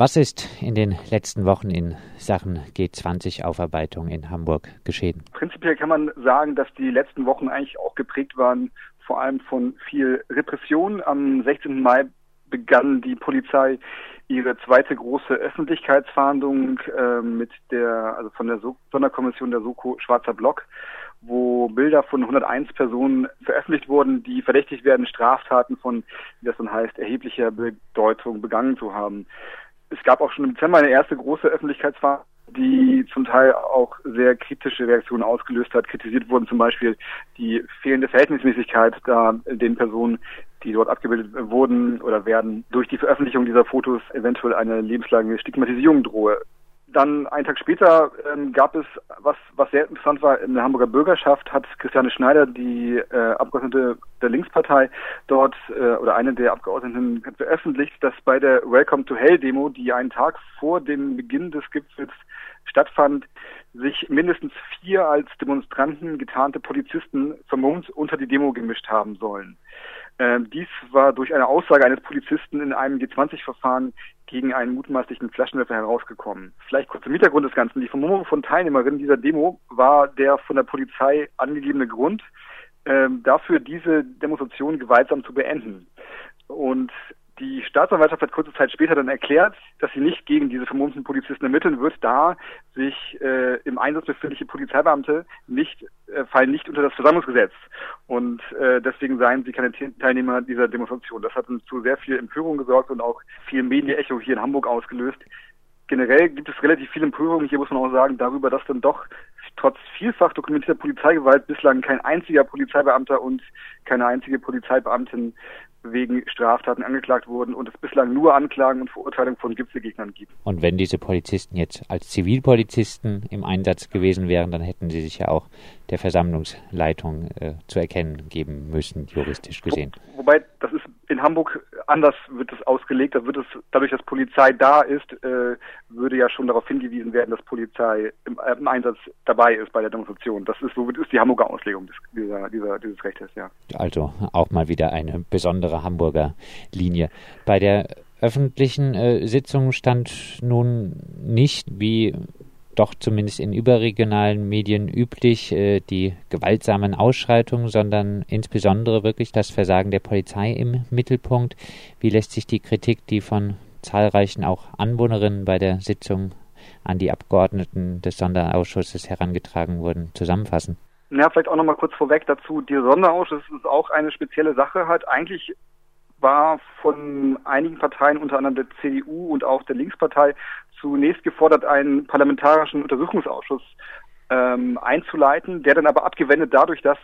Was ist in den letzten Wochen in Sachen G20-Aufarbeitung in Hamburg geschehen? Prinzipiell kann man sagen, dass die letzten Wochen eigentlich auch geprägt waren, vor allem von viel Repression. Am 16. Mai begann die Polizei ihre zweite große Öffentlichkeitsfahndung äh, mit der, also von der so Sonderkommission der Soko Schwarzer Block, wo Bilder von 101 Personen veröffentlicht wurden, die verdächtigt werden, Straftaten von, wie das dann heißt, erheblicher Bedeutung begangen zu haben es gab auch schon im Dezember eine erste große Öffentlichkeitsfahrt, die zum Teil auch sehr kritische Reaktionen ausgelöst hat. Kritisiert wurden zum Beispiel die fehlende Verhältnismäßigkeit da den Personen, die dort abgebildet wurden oder werden, durch die Veröffentlichung dieser Fotos eventuell eine lebenslange Stigmatisierung drohe. Dann einen Tag später ähm, gab es, was, was sehr interessant war, in der Hamburger Bürgerschaft hat Christiane Schneider, die äh, Abgeordnete der Linkspartei, dort äh, oder eine der Abgeordneten veröffentlicht, dass bei der Welcome to Hell Demo, die einen Tag vor dem Beginn des Gipfels stattfand, sich mindestens vier als Demonstranten getarnte Polizisten vermummt unter die Demo gemischt haben sollen. Ähm, dies war durch eine Aussage eines Polizisten in einem G20-Verfahren gegen einen mutmaßlichen Flaschenwerfer herausgekommen. Vielleicht kurz im Hintergrund des Ganzen. Die Vermummung von Teilnehmerinnen dieser Demo war der von der Polizei angegebene Grund ähm, dafür, diese Demonstration gewaltsam zu beenden. Und die Staatsanwaltschaft hat kurze Zeit später dann erklärt, dass sie nicht gegen diese vermummten Polizisten ermitteln wird, da sich äh, im Einsatz befindliche Polizeibeamte nicht äh, fallen nicht unter das Versammlungsgesetz und äh, deswegen seien sie keine Teilnehmer dieser Demonstration. Das hat zu sehr viel Empörung gesorgt und auch viel Medienecho hier in Hamburg ausgelöst. Generell gibt es relativ viel Empörung, hier muss man auch sagen, darüber, dass dann doch trotz vielfach dokumentierter Polizeigewalt bislang kein einziger Polizeibeamter und keine einzige Polizeibeamtin wegen Straftaten angeklagt wurden und es bislang nur Anklagen und Verurteilungen von Gipfelgegnern gibt. Und wenn diese Polizisten jetzt als Zivilpolizisten im Einsatz gewesen wären, dann hätten sie sich ja auch der Versammlungsleitung äh, zu erkennen geben müssen, juristisch gesehen. Wo, wobei, das ist in Hamburg anders wird es ausgelegt. Da wird es, dadurch, dass Polizei da ist, äh, würde ja schon darauf hingewiesen werden, dass Polizei im, äh, im, Einsatz dabei ist bei der Demonstration. Das ist so ist die Hamburger Auslegung des, dieser, dieser, dieses Rechtes, ja. Also auch mal wieder eine besondere Hamburger Linie. Bei der öffentlichen äh, Sitzung stand nun nicht, wie doch zumindest in überregionalen Medien üblich, äh, die gewaltsamen Ausschreitungen, sondern insbesondere wirklich das Versagen der Polizei im Mittelpunkt. Wie lässt sich die Kritik, die von zahlreichen auch Anwohnerinnen bei der Sitzung an die Abgeordneten des Sonderausschusses herangetragen wurden, zusammenfassen? Ja, vielleicht auch nochmal kurz vorweg dazu. Der Sonderausschuss ist auch eine spezielle Sache halt. Eigentlich war von einigen Parteien, unter anderem der CDU und auch der Linkspartei, zunächst gefordert, einen parlamentarischen Untersuchungsausschuss ähm, einzuleiten, der dann aber abgewendet dadurch, dass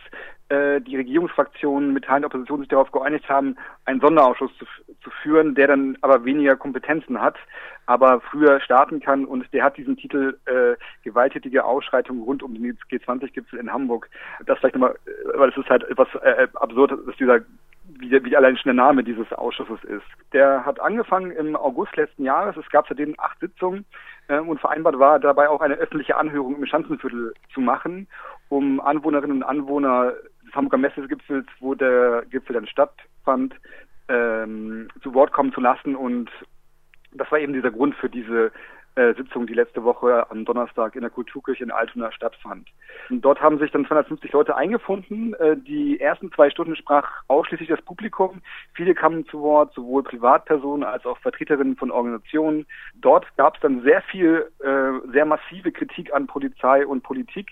äh, die Regierungsfraktionen mit Teilen der Opposition sich darauf geeinigt haben, einen Sonderausschuss zu, zu führen, der dann aber weniger Kompetenzen hat, aber früher starten kann und der hat diesen Titel äh, gewalttätige Ausschreitungen rund um den G20-Gipfel in Hamburg. Das vielleicht nochmal, äh, weil es ist halt etwas äh, absurd, dass dieser wie, wie allein schon der Name dieses Ausschusses ist. Der hat angefangen im August letzten Jahres. Es gab seitdem acht Sitzungen äh, und vereinbart war dabei auch eine öffentliche Anhörung im Schanzenviertel zu machen, um Anwohnerinnen und Anwohner des Hamburger Messegipfels, wo der Gipfel dann stattfand, ähm, zu Wort kommen zu lassen. Und das war eben dieser Grund für diese Sitzung, die letzte Woche am Donnerstag in der Kulturkirche in Altona stattfand. Und dort haben sich dann 250 Leute eingefunden. Äh, die ersten zwei Stunden sprach ausschließlich das Publikum. Viele kamen zu Wort, sowohl Privatpersonen als auch Vertreterinnen von Organisationen. Dort gab es dann sehr viel, äh, sehr massive Kritik an Polizei und Politik.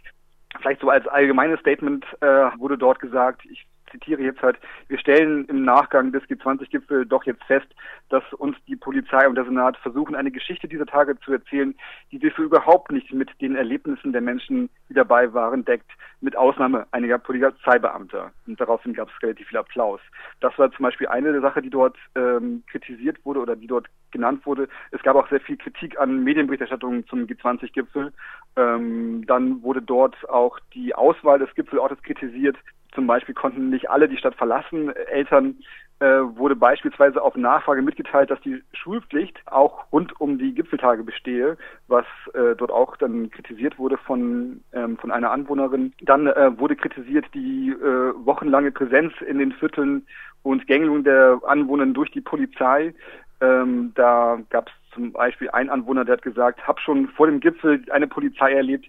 Vielleicht so als allgemeines Statement äh, wurde dort gesagt, ich zitiere jetzt halt, wir stellen im Nachgang des G20-Gipfels doch jetzt fest, dass uns die Polizei und der Senat versuchen, eine Geschichte dieser Tage zu erzählen, die sich so überhaupt nicht mit den Erlebnissen der Menschen, die dabei waren, deckt, mit Ausnahme einiger Polizeibeamter. Und daraufhin gab es relativ viel Applaus. Das war zum Beispiel eine der Sachen, die dort ähm, kritisiert wurde oder die dort genannt wurde. Es gab auch sehr viel Kritik an Medienberichterstattungen zum G20-Gipfel. Ähm, dann wurde dort auch die Auswahl des Gipfelortes kritisiert. Zum Beispiel konnten nicht alle die Stadt verlassen. Eltern äh, wurde beispielsweise auf Nachfrage mitgeteilt, dass die Schulpflicht auch rund um die Gipfeltage bestehe, was äh, dort auch dann kritisiert wurde von, ähm, von einer Anwohnerin. Dann äh, wurde kritisiert die äh, wochenlange Präsenz in den Vierteln und Gängelung der Anwohner durch die Polizei Ähm, da gab es zum Beispiel einen Anwohner, der hat gesagt, hab schon vor dem Gipfel eine Polizei erlebt,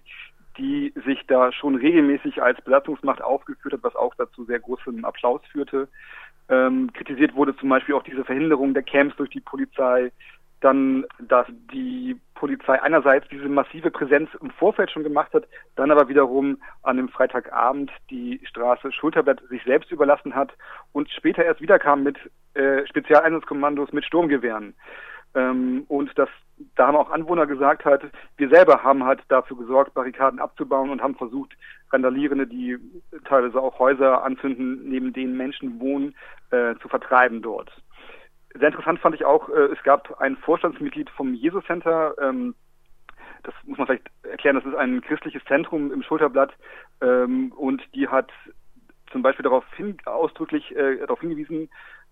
die sich da schon regelmäßig als Besatzungsmacht aufgeführt hat, was auch dazu sehr großem Applaus führte. Ähm, kritisiert wurde zum Beispiel auch diese Verhinderung der Camps durch die Polizei, dann, dass die Polizei einerseits diese massive Präsenz im Vorfeld schon gemacht hat, dann aber wiederum an dem Freitagabend die Straße Schulterblatt sich selbst überlassen hat und später erst wiederkam mit äh, Spezialeinsatzkommandos mit Sturmgewehren. Ähm, und das, da haben auch Anwohner gesagt halt, wir selber haben halt dafür gesorgt, Barrikaden abzubauen und haben versucht, Randalierende, die teilweise auch Häuser anzünden, neben denen Menschen wohnen, äh, zu vertreiben dort. Sehr interessant fand ich auch, äh, es gab ein Vorstandsmitglied vom Jesus Center, ähm, das muss man vielleicht erklären, das ist ein christliches Zentrum im Schulterblatt ähm, und die hat zum Beispiel darauf hin, ausdrücklich äh, darauf hingewiesen,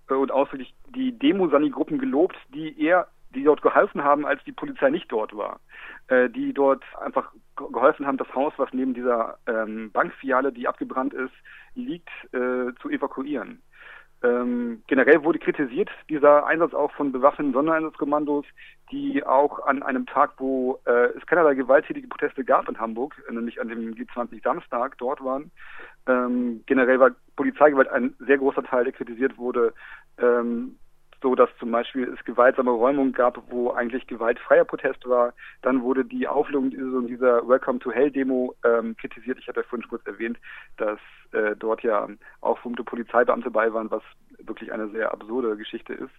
äh, und ausdrücklich die Demosani-Gruppen gelobt, die eher, die dort geholfen haben, als die Polizei nicht dort war. Äh, die dort einfach geholfen haben, das Haus, was neben dieser ähm, Bankfiliale, die abgebrannt ist, liegt, äh, zu evakuieren. Ähm, generell wurde kritisiert dieser Einsatz auch von bewaffneten Sondereinsatzkommandos, die auch an einem Tag, wo äh, es keinerlei gewalttätige Proteste gab in Hamburg, nämlich an dem G20 Samstag dort waren. Ähm, generell war Polizeigewalt ein sehr großer Teil, der kritisiert wurde. Ähm, so dass zum Beispiel es gewaltsame Räumungen gab, wo eigentlich gewaltfreier Protest war. Dann wurde die Auflösung dieser Welcome to Hell Demo ähm, kritisiert. Ich hatte vorhin schon kurz erwähnt, dass äh, dort ja auch vermummte Polizeibeamte bei waren, was wirklich eine sehr absurde Geschichte ist.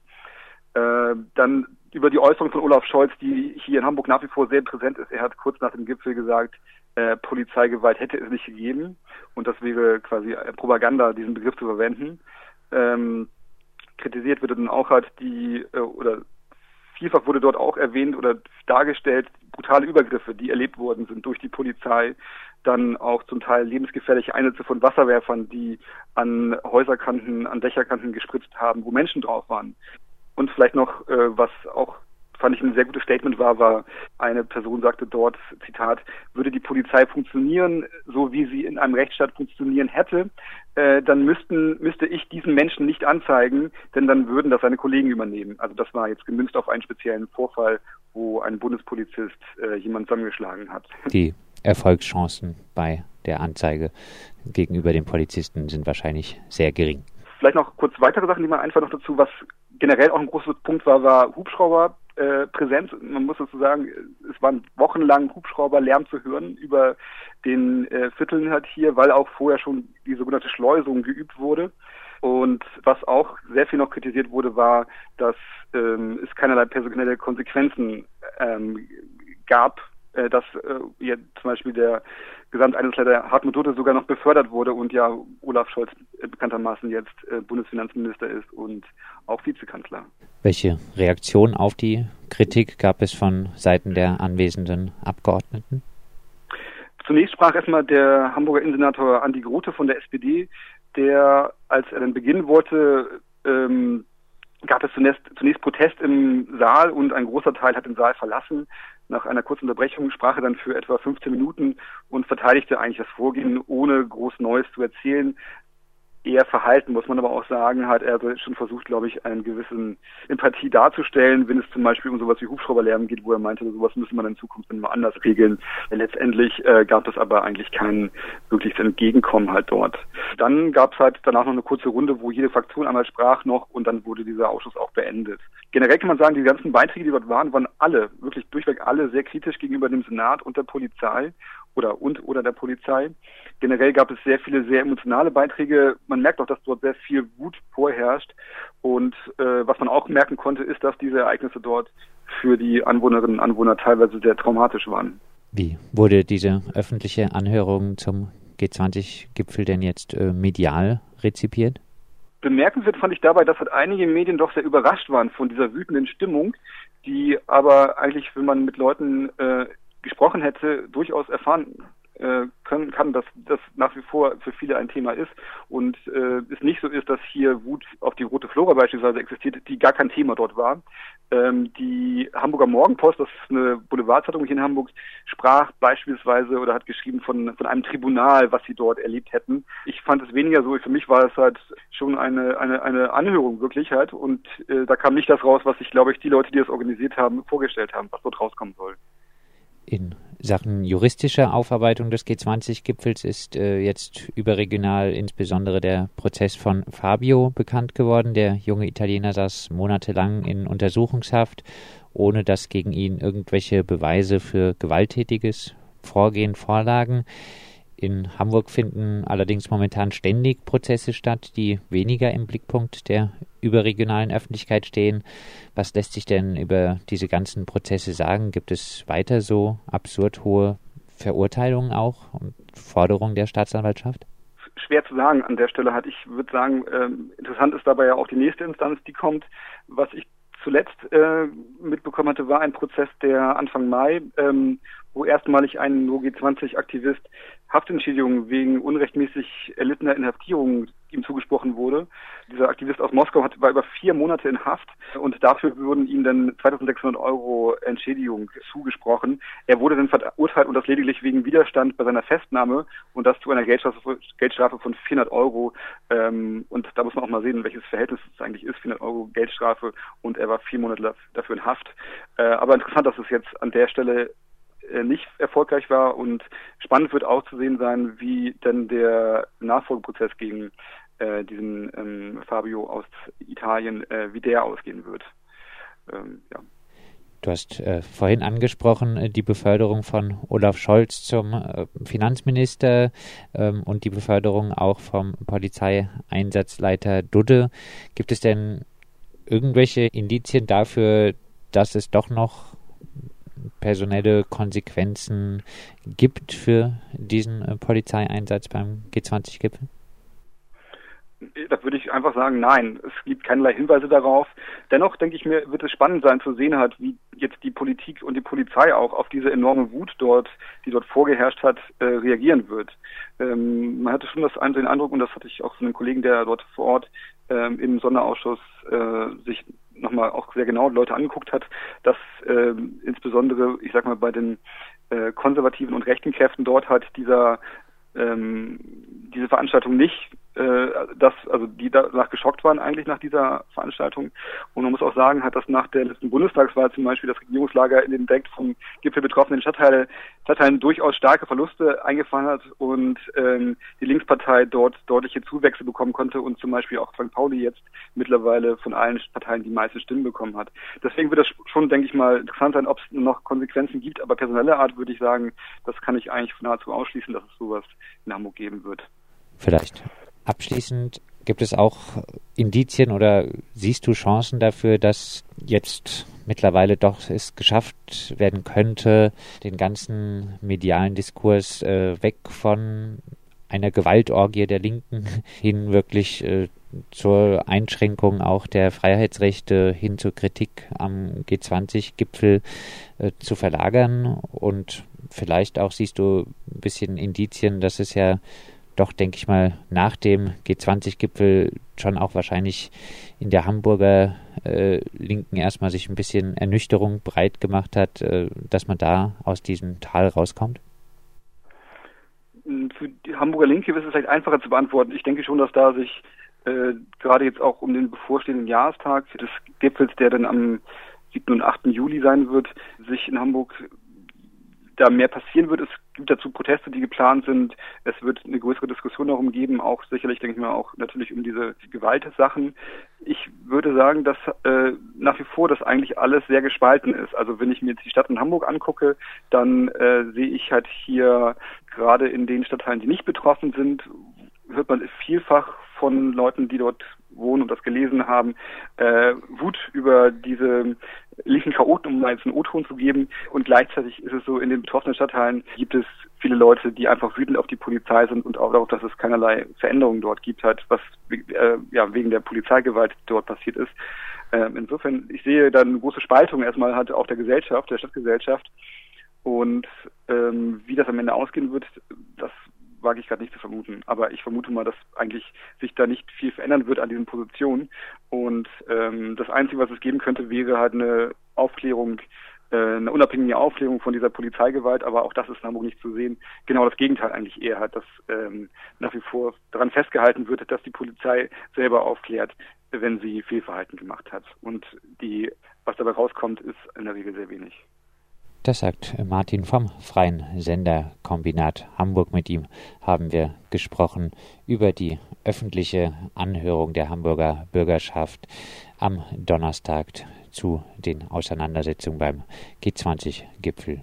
Äh, dann über die Äußerung von Olaf Scholz, die hier in Hamburg nach wie vor sehr präsent ist. Er hat kurz nach dem Gipfel gesagt, äh, Polizeigewalt hätte es nicht gegeben und das wäre quasi Propaganda, diesen Begriff zu verwenden. Ähm, kritisiert wird dann auch halt die äh, oder vielfach wurde dort auch erwähnt oder dargestellt brutale Übergriffe, die erlebt worden sind durch die Polizei, dann auch zum Teil lebensgefährliche Einsätze von Wasserwerfern, die an Häuserkanten, an Dächerkanten gespritzt haben, wo Menschen drauf waren. Und vielleicht noch, äh, was auch fand ich ein sehr gutes Statement war, war eine Person sagte dort, Zitat, würde die Polizei funktionieren, so wie sie in einem Rechtsstaat funktionieren hätte, äh, dann müssten, müsste ich diesen Menschen nicht anzeigen, denn dann würden das seine Kollegen übernehmen. Also das war jetzt gemünzt auf einen speziellen Vorfall, wo ein Bundespolizist äh, jemand zusammengeschlagen hat. Die Erfolgschancen bei der Anzeige gegenüber den Polizisten sind wahrscheinlich sehr gering. Vielleicht noch kurz weitere Sachen, die man einfach noch dazu, was generell auch ein großer Punkt war, war Hubschrauber äh, Präsenz. Man muss dazu sagen, es waren wochenlang Hubschrauberlärm zu hören über den äh, Vierteln halt hier, weil auch vorher schon die sogenannte Schleusung geübt wurde. Und was auch sehr viel noch kritisiert wurde, war, dass ähm, es keinerlei personelle Konsequenzen ähm, gab, äh, dass äh, ja, zum Beispiel der Gesamteinsatzleiter Hartmut Duterte sogar noch befördert wurde und ja Olaf Scholz bekanntermaßen jetzt äh, Bundesfinanzminister ist und auch Vizekanzler. Welche Reaktion auf die Kritik gab es von Seiten der anwesenden Abgeordneten? Zunächst sprach erstmal der Hamburger Innensenator Andi Grote von der SPD, der, als er dann beginnen wollte, ähm, gab es zunächst, zunächst Protest im Saal und ein großer Teil hat den Saal verlassen. Nach einer kurzen Unterbrechung sprach er dann für etwa 15 Minuten und verteidigte eigentlich das Vorgehen, ohne groß Neues zu erzählen eher verhalten, muss man aber auch sagen, hat er schon versucht, glaube ich, einen gewissen Empathie darzustellen, wenn es zum Beispiel um sowas wie Hubschrauberlärm geht, wo er meinte, sowas müsste man in Zukunft mal anders regeln. Letztendlich äh, gab es aber eigentlich kein wirkliches Entgegenkommen halt dort. Dann gab es halt danach noch eine kurze Runde, wo jede Fraktion einmal sprach noch und dann wurde dieser Ausschuss auch beendet. Generell kann man sagen, die ganzen Beiträge, die dort waren, waren alle, wirklich durchweg alle sehr kritisch gegenüber dem Senat und der Polizei oder und oder der Polizei. Generell gab es sehr viele sehr emotionale Beiträge. Man merkt auch, dass dort sehr viel Wut vorherrscht. Und äh, was man auch merken konnte, ist, dass diese Ereignisse dort für die Anwohnerinnen und Anwohner teilweise sehr traumatisch waren. Wie wurde diese öffentliche Anhörung zum G20-Gipfel denn jetzt äh, medial rezipiert? Bemerkenswert fand ich dabei, dass halt einige Medien doch sehr überrascht waren von dieser wütenden Stimmung, die aber eigentlich, wenn man mit Leuten äh, gesprochen hätte, durchaus erfahren äh, können kann, dass das nach wie vor für viele ein Thema ist und äh, es nicht so ist, dass hier Wut auf die Rote Flora beispielsweise existiert, die gar kein Thema dort war. Ähm, die Hamburger Morgenpost, das ist eine Boulevardzeitung hier in Hamburg, sprach beispielsweise oder hat geschrieben von, von einem Tribunal, was sie dort erlebt hätten. Ich fand es weniger so, für mich war es halt schon eine, eine, eine Anhörung wirklich halt und äh, da kam nicht das raus, was sich, glaube ich, die Leute, die das organisiert haben, vorgestellt haben, was dort rauskommen soll. In Sachen juristischer Aufarbeitung des G20-Gipfels ist äh, jetzt überregional insbesondere der Prozess von Fabio bekannt geworden. Der junge Italiener saß monatelang in Untersuchungshaft, ohne dass gegen ihn irgendwelche Beweise für gewalttätiges Vorgehen vorlagen. In Hamburg finden allerdings momentan ständig Prozesse statt, die weniger im Blickpunkt der überregionalen Öffentlichkeit stehen. Was lässt sich denn über diese ganzen Prozesse sagen? Gibt es weiter so absurd hohe Verurteilungen auch und Forderungen der Staatsanwaltschaft? Schwer zu sagen an der Stelle hat. Ich würde sagen, ähm, interessant ist dabei ja auch die nächste Instanz, die kommt. Was ich zuletzt äh, mitbekommen hatte, war ein Prozess, der Anfang Mai, ähm, wo erstmalig ein G20-Aktivist Haftentschädigung wegen unrechtmäßig erlittener Inhaftierung ihm zugesprochen wurde. Dieser Aktivist aus Moskau hat, war über vier Monate in Haft und dafür wurden ihm dann 2600 Euro Entschädigung zugesprochen. Er wurde dann verurteilt und das lediglich wegen Widerstand bei seiner Festnahme und das zu einer Geldstrafe, Geldstrafe von 400 Euro. Ähm, und da muss man auch mal sehen, welches Verhältnis es eigentlich ist, 400 Euro Geldstrafe und er war vier Monate dafür in Haft. Äh, aber interessant, dass es jetzt an der Stelle nicht erfolgreich war und spannend wird auch zu sehen sein, wie denn der Nachfolgeprozess gegen äh, diesen ähm, Fabio aus Italien, äh, wie der ausgehen wird. Ähm, ja. Du hast äh, vorhin angesprochen äh, die Beförderung von Olaf Scholz zum äh, Finanzminister ähm, und die Beförderung auch vom Polizeieinsatzleiter Dudde. Gibt es denn irgendwelche Indizien dafür, dass es doch noch personelle Konsequenzen gibt für diesen äh, Polizeieinsatz beim G20-Gipfel? Da würde ich einfach sagen, nein, es gibt keinerlei Hinweise darauf. Dennoch denke ich mir, wird es spannend sein zu sehen hat, wie jetzt die Politik und die Polizei auch auf diese enorme Wut dort, die dort vorgeherrscht hat, äh, reagieren wird. Ähm, man hatte schon das, den Eindruck, und das hatte ich auch von einem Kollegen, der dort vor Ort ähm, im Sonderausschuss äh, sich nochmal auch sehr genau Leute angeguckt hat, dass äh, insbesondere, ich sag mal, bei den äh, konservativen und rechten Kräften dort halt dieser ähm, diese Veranstaltung nicht äh, dass, also die danach geschockt waren eigentlich nach dieser Veranstaltung. Und man muss auch sagen, hat das nach der letzten Bundestagswahl zum Beispiel das Regierungslager in den direkt vom Gipfel betroffenen Stadtteile, Stadtteilen durchaus starke Verluste eingefahren hat und ähm, die Linkspartei dort deutliche Zuwächse bekommen konnte und zum Beispiel auch St. Pauli jetzt mittlerweile von allen Parteien die meisten Stimmen bekommen hat. Deswegen wird das schon, denke ich mal, interessant sein, ob es noch Konsequenzen gibt, aber personelle Art würde ich sagen, das kann ich eigentlich nahezu ausschließen, dass es sowas in Hamburg geben wird. Vielleicht Abschließend gibt es auch Indizien oder siehst du Chancen dafür, dass jetzt mittlerweile doch es geschafft werden könnte, den ganzen medialen Diskurs äh, weg von einer Gewaltorgie der Linken hin wirklich äh, zur Einschränkung auch der Freiheitsrechte hin zur Kritik am G20-Gipfel äh, zu verlagern? Und vielleicht auch siehst du ein bisschen Indizien, dass es ja doch, denke ich mal, nach dem G20-Gipfel schon auch wahrscheinlich in der Hamburger äh, Linken erstmal sich ein bisschen Ernüchterung breit gemacht hat, äh, dass man da aus diesem Tal rauskommt? Für die Hamburger Linke ist es vielleicht einfacher zu beantworten. Ich denke schon, dass da sich äh, gerade jetzt auch um den bevorstehenden Jahrestag des Gipfels, der dann am 7. und 8. Juli sein wird, sich in Hamburg da mehr passieren wird. Es gibt dazu Proteste, die geplant sind. Es wird eine größere Diskussion darum geben, auch sicherlich, denke ich mal, auch natürlich um diese Gewaltsachen. Ich würde sagen, dass äh, nach wie vor das eigentlich alles sehr gespalten ist. Also wenn ich mir jetzt die Stadt in Hamburg angucke, dann äh, sehe ich halt hier gerade in den Stadtteilen, die nicht betroffen sind, hört man vielfach von Leuten, die dort wohnen und das gelesen haben, äh, Wut über diese linken Chaoten, um mal jetzt einen O-Ton zu geben. Und gleichzeitig ist es so, in den betroffenen Stadtteilen gibt es viele Leute, die einfach wütend auf die Polizei sind und auch darauf, dass es keinerlei Veränderungen dort gibt, halt, was äh, ja wegen der Polizeigewalt dort passiert ist. Äh, insofern, ich sehe da eine große Spaltung erstmal halt auch der Gesellschaft, der Stadtgesellschaft. Und ähm, wie das am Ende ausgehen wird, das wage ich gerade nicht zu vermuten. Aber ich vermute mal, dass eigentlich sich da nicht viel verändern wird an diesen Positionen. Und ähm, das Einzige, was es geben könnte, wäre halt eine Aufklärung, äh, eine unabhängige Aufklärung von dieser Polizeigewalt. Aber auch das ist in Hamburg nicht zu sehen. Genau das Gegenteil eigentlich eher hat, dass ähm, nach wie vor daran festgehalten wird, dass die Polizei selber aufklärt, wenn sie Fehlverhalten gemacht hat. Und die, was dabei rauskommt, ist in der Regel sehr wenig. Das sagt Martin vom Freien Senderkombinat Hamburg. Mit ihm haben wir gesprochen über die öffentliche Anhörung der Hamburger Bürgerschaft am Donnerstag zu den Auseinandersetzungen beim G20-Gipfel